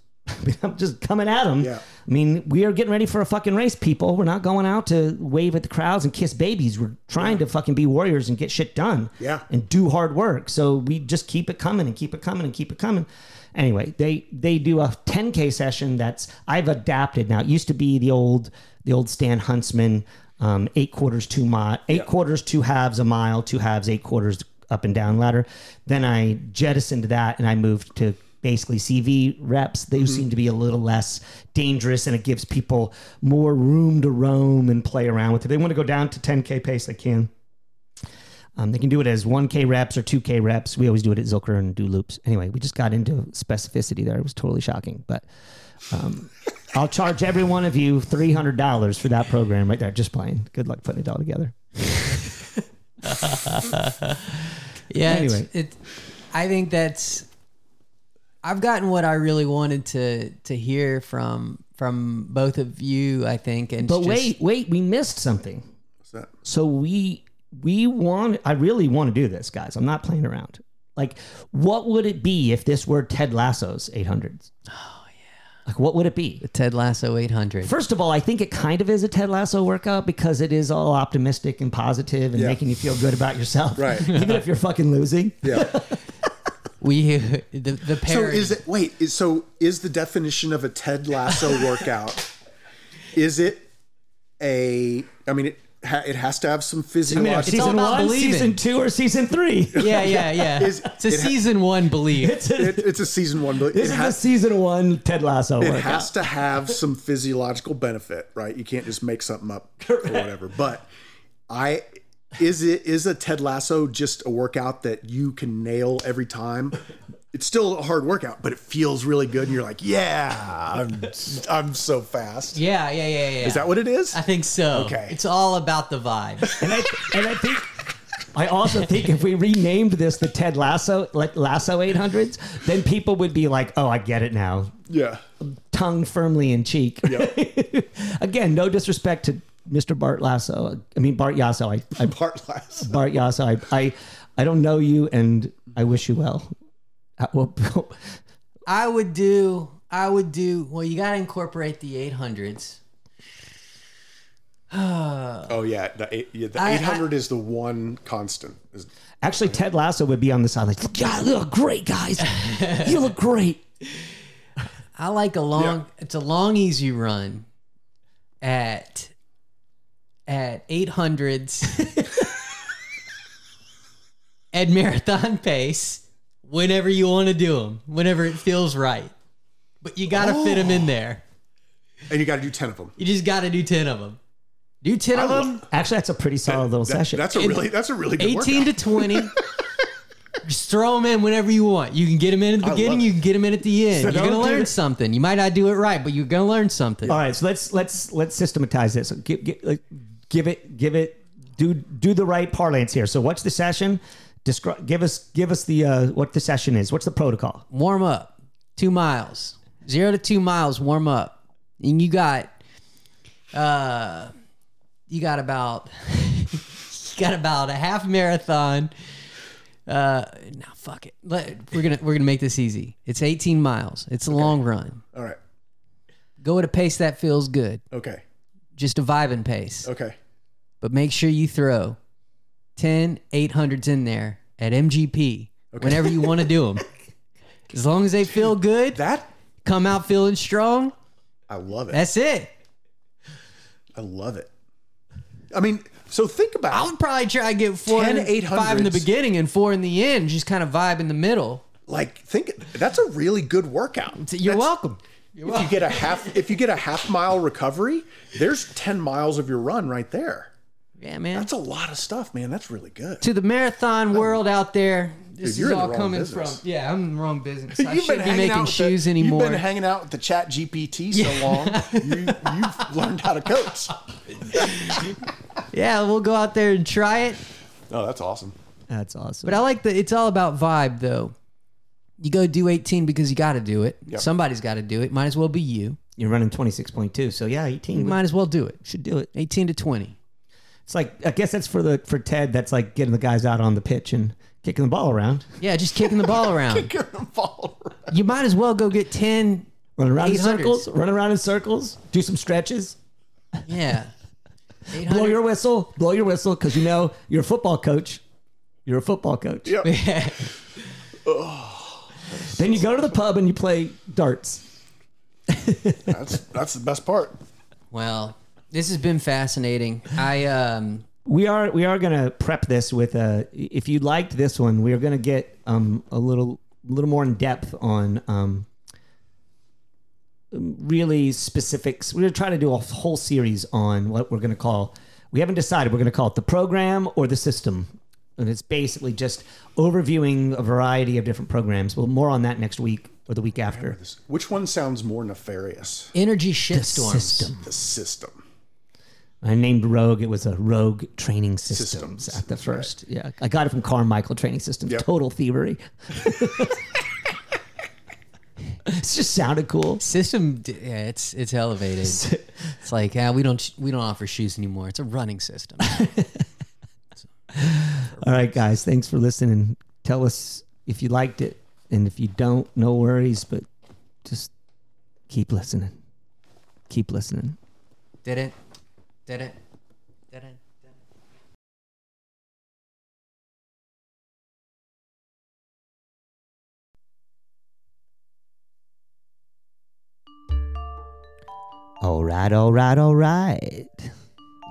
I'm just coming at them. Yeah. I mean, we are getting ready for a fucking race, people. We're not going out to wave at the crowds and kiss babies. We're trying to fucking be warriors and get shit done. Yeah. And do hard work. So we just keep it coming and keep it coming and keep it coming. Anyway, they they do a 10k session that's I've adapted now. It used to be the old the old Stan Huntsman um, eight quarters two mile eight quarters two halves a mile two halves eight quarters up and down ladder. Then I jettisoned that and I moved to basically CV reps. They seem to be a little less dangerous and it gives people more room to roam and play around with it. They want to go down to 10k pace, they can. Um, they can do it as 1K reps or 2K reps. We always do it at Zilker and do loops. Anyway, we just got into specificity there. It was totally shocking. But um, I'll charge every one of you $300 for that program right there. Just playing. Good luck putting it all together. Yeah. Anyway. Anyway, it. I think that's. I've gotten what I really wanted to to hear from from both of you. I think, and But just- wait, wait, we missed something. What's that? So we we want I really want to do this, guys. I'm not playing around. Like, what would it be if this were Ted Lasso's 800s? Oh yeah. Like, what would it be? the Ted Lasso 800. First of all, I think it kind of is a Ted Lasso workout because it is all optimistic and positive and Yeah. making you feel good about yourself. Right. Even if you're fucking losing. Yeah. we the the so is it wait, is, so is the definition of a Ted Lasso workout is it a I mean it ha, it has to have some I mean, physiological season about one, believing. season two, or season three. yeah, yeah, yeah. Is- it's a it ha- season one belief. It's a- it, it's a season one but this it is has a season one Ted Lasso it workout. has to have some physiological benefit, right? You can't just make something up or whatever. But I is it is a Ted Lasso just a workout that you can nail every time? It's still a hard workout, but it feels really good, and you're like, "Yeah, I'm I'm so fast." Yeah, yeah, yeah, yeah. Is that what it is? I think so. Okay. It's all about the vibe. and I and I think I also think if we renamed this the Ted Lasso like Lasso 800s, then people would be like, "Oh, I get it now." Yeah. Tongue firmly in cheek. Again, no disrespect to Mr. Bart Lasso. I mean Bart Yasso. I, I Part last. Bart Yasso. I, I I don't know you, and I wish you well. Uh, well, I would do. I would do. Well, you got to incorporate the 800s. Oh yeah, the eight, yeah, the I- I- 800 is the one constant. Is- actually, Ted Lasso would be on the side like, "God, you look great, guys. You look great." I like a long. It's a long, easy run at at 800s at marathon pace. Whenever you want to do them, whenever it feels right. but you got to fit them in there. And you got to do 10 of them. You just got to do 10 of them. Do 10 of I lo- them, Actually, that's a pretty solid little That- session. that's a really that's a really good 18 workout. to 20. Just throw them in whenever you want. You can get them in at the beginning. You can get them in at the end. So you're gonna learn it- something. You might not do it right, but you're gonna learn something. All right, so let's let's let's systematize this. Give, get, like, give it give it do do the right parlance here. So what's the session? Describe give us give us the uh, what the session is. What's the protocol? Warm up. Two miles. Zero to two miles. Warm up. And you got, uh, you got about, you got about a half marathon. Uh, now fuck it. Let, we're gonna we're gonna make this easy. It's 18 miles. It's a long run. All right. Go at a pace that feels good. Okay. Just a vibing pace. Okay. But make sure you throw 10 800s in there at MGP whenever you want to do them. As long as they feel good, That come out feeling strong, I love it. that's it. I love it. I mean, so think about I would probably try to get four 10 in, five in the beginning and four in the end, just kind of vibe in the middle. like think that's a really good workout. You're That's- welcome. If you get a half if you get a half mile recovery, there's 10 miles of your run right there. Yeah, man. That's a lot of stuff, man. That's really good. to the marathon world out there, this you're is in the all wrong coming business. from. Yeah, I'm in the wrong business. I shouldn't be making with shoes the, anymore. You've been hanging out with the Chat GPT so long, you, you've learned how to coach. yeah, we'll go out there and try it. Oh, that's awesome. That's awesome. But I like the. It's all about vibe, though. You go do 18 because you got to do it. Somebody's got to do it. Might as well be you. You're running 26.2, so yeah, 18 You would- might as well do it. should do it. 18 to 20. It's like I guess that's for the for Ted. That's like getting the guys out on the pitch and kicking the ball around, Yeah, just kicking the ball around. Kicking the ball around. You might as well go get 10. run around in 800s. circles, run around in circles, do some stretches, Yeah. blow your whistle, blow your whistle, because you know you're a football coach. You're a football coach. Yep. Then you go to the pub and you play darts. That's that's the best part. well, this has been fascinating. I um we are we are gonna prep this with a. If you liked this one, we are gonna get um a little little more in depth on um really specifics. We're gonna try to do a whole series on what we're gonna call. We haven't decided. We're gonna call it the program or the system, and it's basically just overviewing a variety of different programs. Well, more on that next week or the week after. Which one sounds more nefarious? energy The shitstorms. system. The system. I named Rogue. It was a Rogue Training Systems, Systems, at the first. Yeah, I got it from Carmichael Training Systems. Yep. Total thievery. it just sounded cool. System yeah, it's it's elevated. It's like, yeah, we don't we don't offer shoes anymore. It's a running system. All right, guys. Thanks for listening. Tell us if you liked it, and if you don't, no worries. But just keep listening. Keep listening. Did it? Did it? Did it? All right, all right, all right.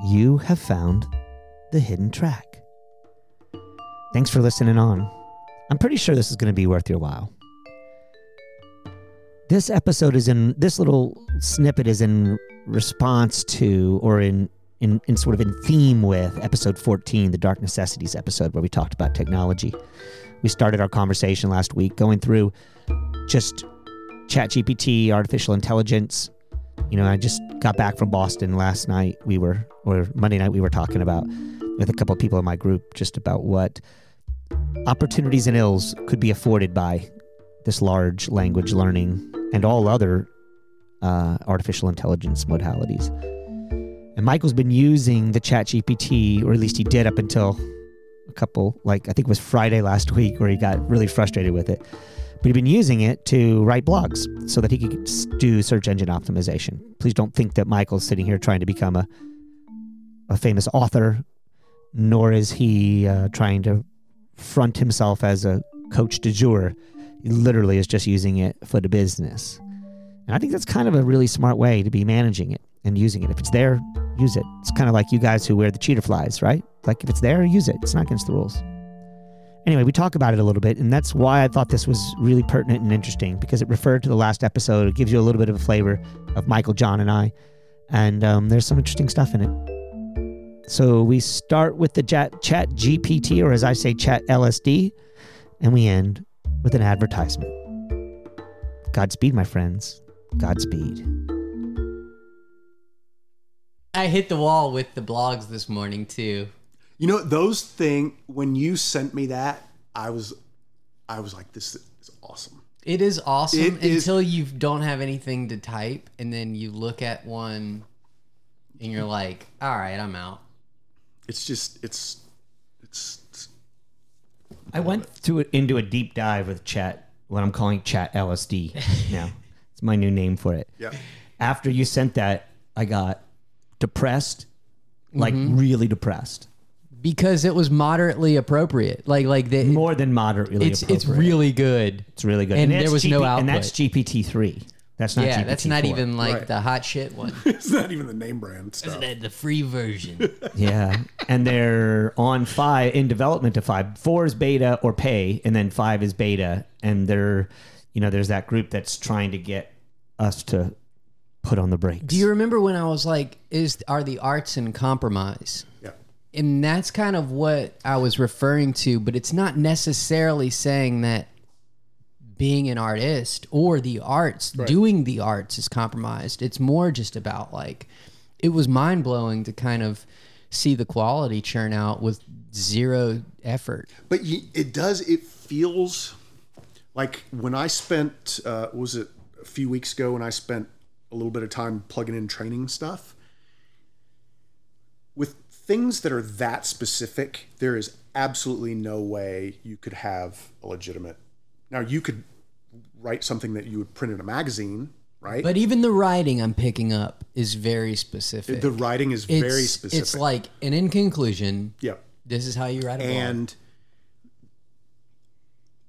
You have found the hidden track. Thanks for listening on. I'm pretty sure this is going to be worth your while. This episode is in, this little snippet is in response to, or in, in, in sort of in theme with episode 14, the Dark Necessities episode, where we talked about technology. We started our conversation last week going through just ChatGPT, artificial intelligence, you know, I just got back from Boston last night. We were, or Monday night, we were talking about with a couple of people in my group just about what opportunities and ills could be afforded by this large language learning and all other uh, artificial intelligence modalities. And Michael's been using the Chat GPT, or at least he did up until a couple, like I think it was Friday last week, where he got really frustrated with it but he'd been using it to write blogs so that he could do search engine optimization. Please don't think that Michael's sitting here trying to become a a famous author, nor is he uh, trying to front himself as a coach de jour. Literally is just using it for the business. And I think that's kind of a really smart way to be managing it and using it. If it's there, use it. It's kind of like you guys who wear the cheetah flies, right? Like if it's there, use it. It's not against the rules. Anyway, we talk about it a little bit, and that's why I thought this was really pertinent and interesting because it referred to the last episode. It gives you a little bit of a flavor of Michael, John, and I, and um, there's some interesting stuff in it. So we start with the chat, chat GPT, or as I say, chat LSD, and we end with an advertisement. Godspeed, my friends. Godspeed. I hit the wall with the blogs this morning too. You know those thing when you sent me that, I was, I was like, this is awesome. It is awesome It is- until you don't have anything to type, and then you look at one, and you're like, "All right, I'm out." It's just it's it's, it's I went to into a deep dive with chat, what I'm calling chat LSD now. it's my new name for it. yeah. After you sent that, I got depressed, like Mm-hmm. really depressed. Because it was moderately appropriate, like like the, More than moderately it's it's appropriate. really good. it's really good. and that's there was no output. And that's. GPT three. That's not yeah, GPT that's not even like Right. the hot shit one. It's not even the name brand stuff. the, the free version. Yeah, and they're on five in development to five. Four is beta or pay, and then five is beta. And they're, you know, there's that group that's trying to get us to put on the brakes. Do you remember when I was like, "Is are the arts in compromise?" Yeah. and that's kind of what I was referring to, but it's not necessarily saying that being an artist or the arts, doing the arts is compromised. It's more just about like, it was mind blowing to kind of see the quality churn out with zero effort. But it does. It feels like when I spent uh, what was it a few weeks ago when I spent a little bit of time plugging in training stuff with things that are that specific. There is absolutely no way you could have a legitimate. Now you could write something that you would print in a magazine, right? But even the writing I'm picking up is very specific. the writing is it's, very specific. It's like, and in conclusion, yeah. this is how you write a blog. and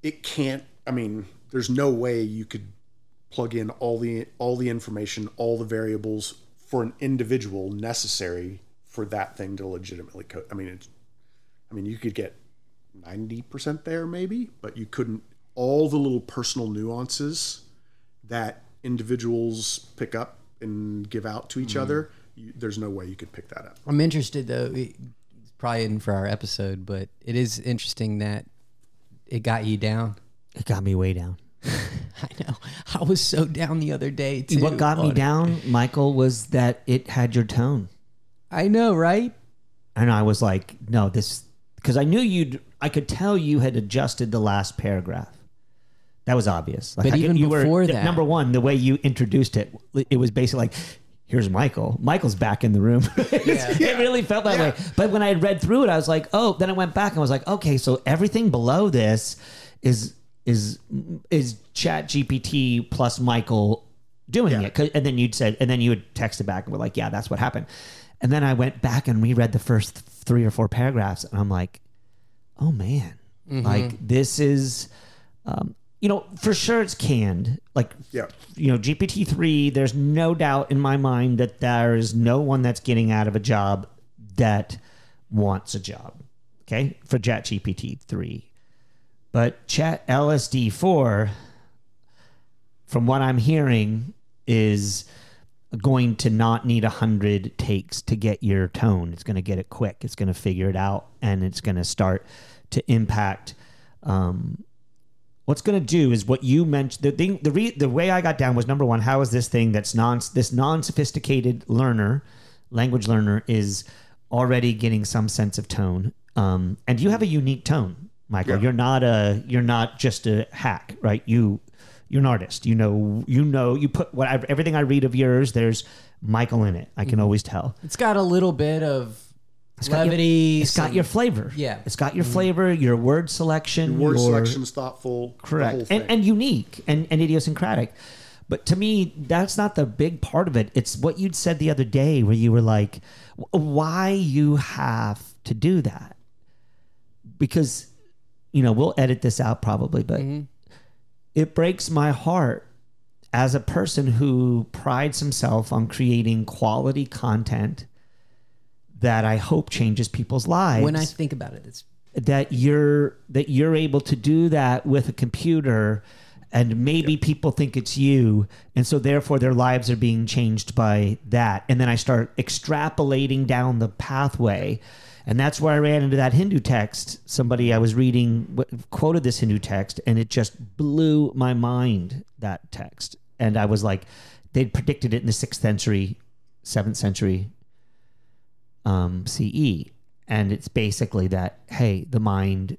it can't i mean there's no way you could plug in all the all the information all the variables for an individual necessary for that thing to legitimately code i mean it's i mean you could get 90% there maybe but you couldn't all the little personal nuances that individuals pick up and give out to each mm-hmm. other you, there's no way you could pick that up I'm interested though. It's probably in for our episode, but it is interesting that it got you down. It got me way down. I know. I was so down the other day too. what got me down, Michael, was that it had your tone. I know, right? And I was like, no, this because I knew you'd I could tell you had adjusted the last paragraph. That was obvious. Like But I could- even you were- before that- number one, the way you introduced it, it was basically like, "Here's Michael. Michael's back in the room." it really felt that way. But when I read through it, I was like, "Oh." Then I went back and was like, "Okay, so everything below this is is is Chat GPT plus Michael doing Yeah. it." 'Cause- And then you'd said, and then you would text it back and were like, "Yeah, that's what happened." And then I went back and reread the first three or four paragraphs, and I'm like, oh man like this is um, you know for sure it's canned like Yeah. you know gpt-3 there's no doubt in my mind that there is no one that's getting out of a job that wants a job okay for chat gpt-3 but chat lsd4 from what i'm hearing is going to not need a hundred takes to get your tone. It's going to get it quick. It's going to figure it out, and it's going to start to impact. Um, what's going to do is what you mentioned. The thing, the re, the way I got down was number one. How is this thing that's non this non sophisticated learner, language learner, is already getting some sense of tone. Um, and you have a unique tone, Michael. Yeah. You're not a you're not just a hack, right? You you're an artist. You know, you know, you put what I, everything I read of yours. There's Michael in it. I can always tell. It's got a little bit of It's got your- levity. It's got your flavor. Yeah. it's got your mm-hmm. flavor, your word selection, Your word your, selection's thoughtful correct, and and unique and, and idiosyncratic. But to me, that's not the big part of it. It's what you'd said the other day, where you were like, "Why you have to do that?" Because, you know, we'll edit this out probably, but mm-hmm. it breaks my heart as a person who prides himself on creating quality content that I hope changes people's lives. When I think about it, it's that you're that you're able to do that with a computer and maybe people think it's you. And so therefore their lives are being changed by that. And then i start extrapolating down the pathway. And that's where i ran into that hindu text. Somebody i was reading quoted this hindu text and it just blew my mind that text. And i was like they'd predicted it in the 6th century 7th century um, ce and it's basically that hey the mind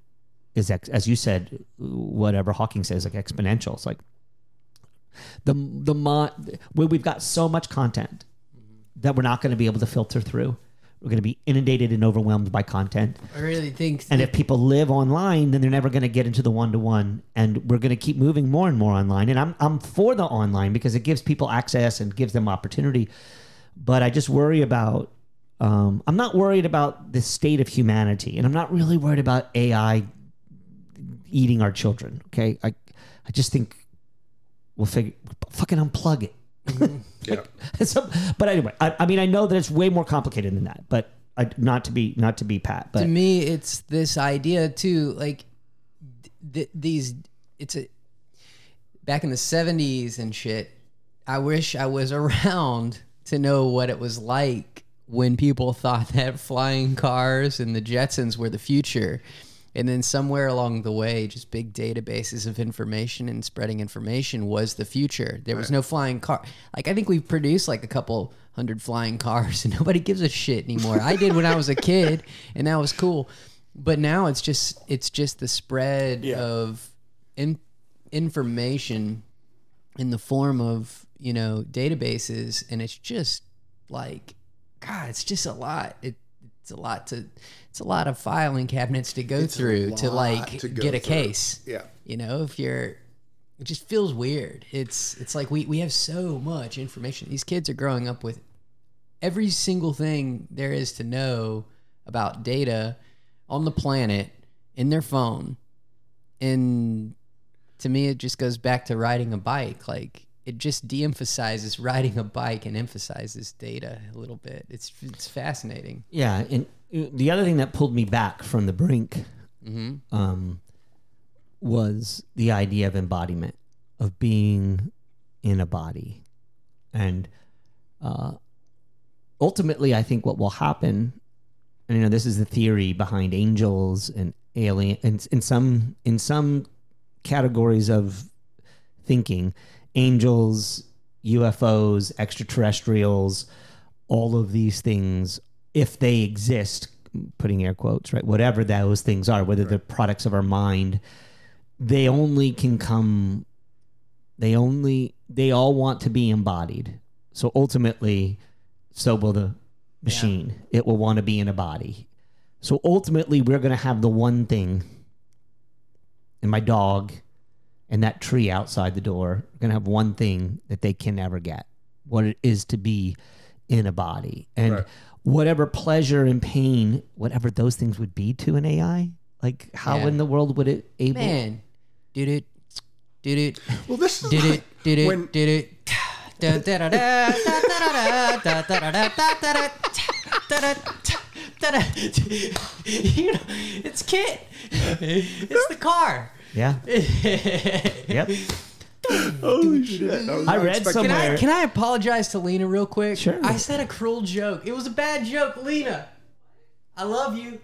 is ex- as you said whatever hawking says like exponential. It's like the the mind where we've got so much content that we're not going to be able to filter through we're going to be inundated and overwhelmed by content. I really think and if people live online then they're never going to get into the one-to-one. And we're going to keep moving more and more online. And I'm, I'm for the online because it gives people access and gives them opportunity. But i just worry about um, i'm not worried about the state of humanity and i'm not really worried about ai eating our children okay? I, I just think we'll figure fucking unplug it. Yeah. so, but anyway I, I mean i know that it's way more complicated than that but I, not to be not to be pat but to me it's this idea too like th- these it's a back in the 70s and shit i wish i was around to know what it was like when people thought that flying cars and the jetsons were the future. And then somewhere along the way just big databases of information and spreading information was the future. There was no flying car. Like i think we've produced like a couple hundred flying cars and nobody gives a shit anymore. I did when i was a kid and that was cool. But now it's just it's just the spread Yeah. of in, information in the form of you know databases. And it's just like god it's just a lot. It, it's a lot to it's a lot of filing cabinets to go It's through to like to get a through. case. Yeah. you know if you're it just feels weird. It's it's like we we have so much information. These kids are growing up with every single thing there is to know about data on the planet in their phone. And to me it just goes back to riding a bike. Like it just de-emphasizes riding a bike and emphasizes data a little bit. It's it's fascinating. Yeah, and uh, the other thing that pulled me back from the brink um, was the idea of embodiment, of being in a body, and uh, ultimately, I think what will happen, and you know, this is the theory behind angels and alien, and in some in some categories of thinking, angels, UFOs, extraterrestrials, all of these things, if they exist, putting air quotes, right? Whatever those things are, whether they're products of our mind, they only can come, they only, they all want to be embodied. So ultimately, so will the machine. It will want to be in a body. So ultimately, we're going to have the one thing, and my dog and that tree outside the door are going to have one thing that they can never get what it is to be in a body and right. whatever pleasure and pain whatever those things would be to an ai like how yeah. in the world would it able man did it did it well this is did it did it when... did it you know, it's Kit. It's the car yeah yep holy shit. I read expecting- some- Can I Somewhere. can I apologize to Lena real quick? Sure. I said a cruel joke. It was a bad joke, Lena. I love you.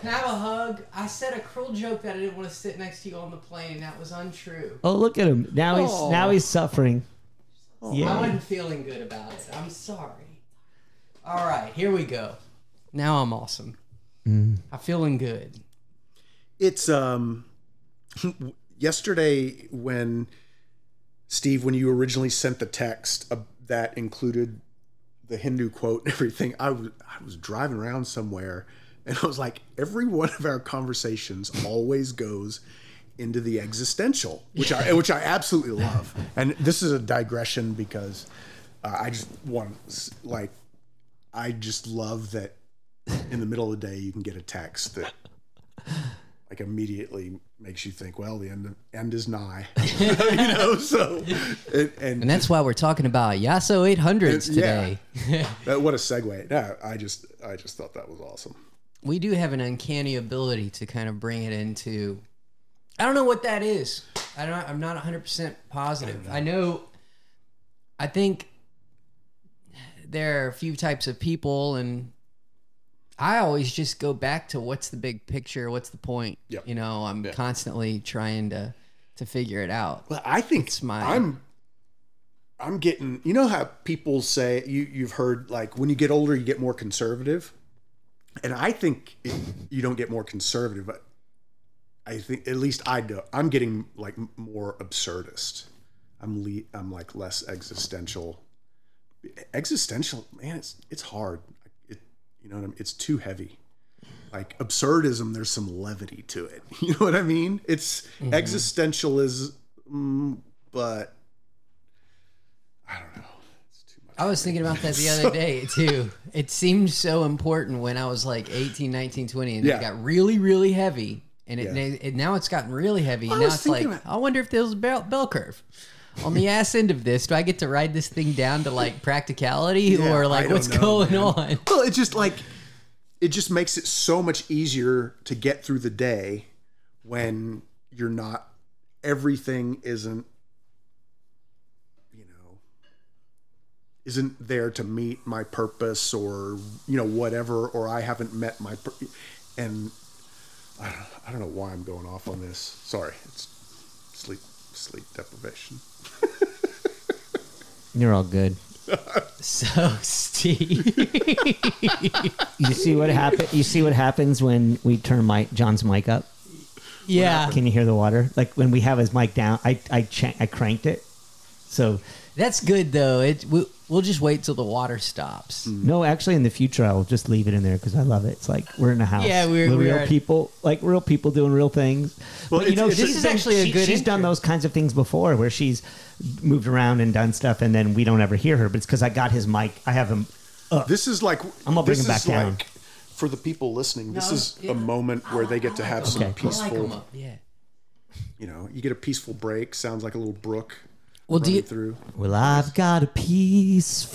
Can I have a hug? I said a cruel joke that I didn't want to sit next to you on the plane, and that was untrue. oh look at him now he's Aw. now he's suffering I yeah wasn't feeling good about it. I'm sorry. All right, here we go. Now I'm awesome. I'm feeling good. It's um yesterday when Steve, when you originally sent the text uh, that included the Hindu quote and everything, I was I was driving around somewhere and I was like, every one of our conversations always goes into the existential, which I which I absolutely love. And this is a digression because uh, I just want like I just love that in the middle of the day you can get a text that like immediately makes you think, well, the end end is nigh, you know. So, and, and, And that's why we're talking about Yasso 800s Yeah. today. that- what a segue! No, I just I just thought that was awesome. we do have an uncanny ability to kind of bring it into. I don't know what that is. I don't. I'm not 100 percent positive. I know. I think there are a few types of people, and I always just go back to what's the big picture, what's the point. Yep. You know, I'm constantly trying to to figure it out. Well, I think It's my- I'm I'm getting you know how people say you you've heard like when you get older you get more conservative. And I think it, you don't get more conservative, but I think at least I do. I'm getting like more absurdist. I'm le- I'm like less existential. Existential, man, it's it's hard. You know what I mean? It's too heavy like absurdism there's some levity to it you know what i mean it's mm-hmm. existentialism but i don't know it's too much I was thinking about that the other day too. It seemed so important when I was like 18, 19, 20 and Yeah. it got really, really heavy. And it, Yeah. it now it's gotten really heavy. I now it's like, about- I wonder if there's a bell, bell curve. On the ass end of this, do I get to ride this thing down to like practicality Yeah, or like what's know, going man. on? well it just like it just makes it so much easier to get through the day when you're not everything isn't you know isn't there to meet my purpose or you know whatever or i haven't met my pur- and I don't, I don't know why i'm going off on this sorry it's sleep sleep deprivation You're all good. So, Steve. You see what happen? You see what happens when we turn Mike John's mic up? yeah. Can you hear the water? Like when we have his mic down, I I, cha- I cranked it. So That's good though. It we, we'll just wait till the water stops. Mm. no, actually, in the future, I'll just leave it in there because I love it. It's like we're in a house. Yeah, we're- we're real at- people, like real people doing real things. Well, but you it's- know, it's- she's This is been- actually a she- good She's done intro. those kinds of things before, where she's moved around and done stuff, and then we don't ever hear her. But it's because I got his mic. I have him. This is like I'm gonna bring him back is down. Like, for the people listening, this No, is yeah. a moment where they get to have some Okay. I peaceful. up. Yeah. You know, you get a peaceful break. Sounds like a little brook Well, do you, through. Well, I've got a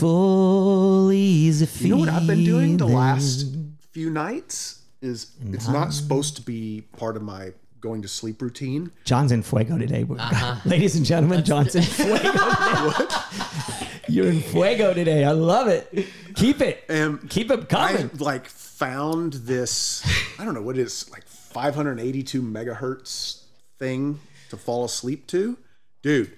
peaceful, easy feeling. You know what I've been doing the last few nights is it's not supposed to be part of my going to sleep routine. John's in fuego today. Uh-huh. Ladies and gentlemen, John's in fuego. Today. You're in fuego today. I love it. Keep it. And Keep it coming. I like found this. I don't know what it is like 582 megahertz thing to fall asleep to. Dude,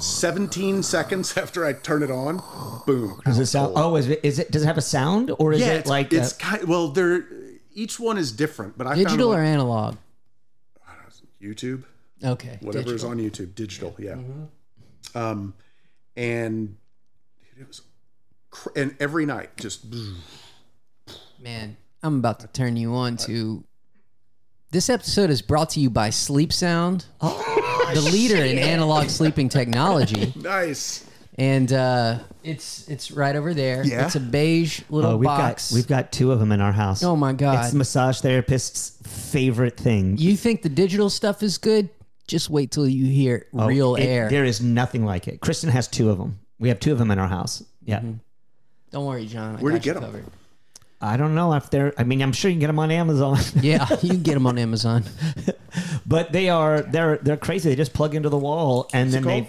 17 seconds after I turn it on, boom. Does it sound? Oh, is it? Is it? Does it have a sound, or is yeah, it it's like? it's a- kind well, they're each one is different, but I digital found or one- analog? YouTube. Okay. whatever is on YouTube, digital, yeah. Um, and it was, cr- and every night just Man, I'm about to turn you on to. This episode is brought to you by Sleep Sound, the leader in analog sleeping technology, nice. And uh, it's it's right over there. Yeah? It's a beige little oh, we've box. got we've got two of them in our house. oh my god! It's the massage therapist's favorite thing. you think the digital stuff is good? Just wait till you hear Oh, real it- air. There is nothing like it. Kristen has two of them. We have two of them in our house. Yeah. Mm-hmm. Don't worry, John. I Where'd you got get you 'em? covered. I don't know if they're. I mean, I'm sure you can get them on Amazon, Yeah, you can get them on Amazon. but they are they're they're crazy. They just plug into the wall and then they.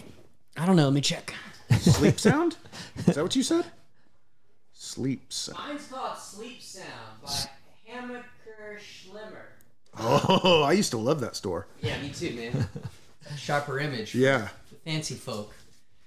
I don't know. Let me check. Sleep sound? Is that what you said? Sleep sound. Mine's called Sleep Sound by Hammacher Schlemmer. Oh, I used to love that store. Yeah, me too, man. Sharper image. Yeah. Fancy folk.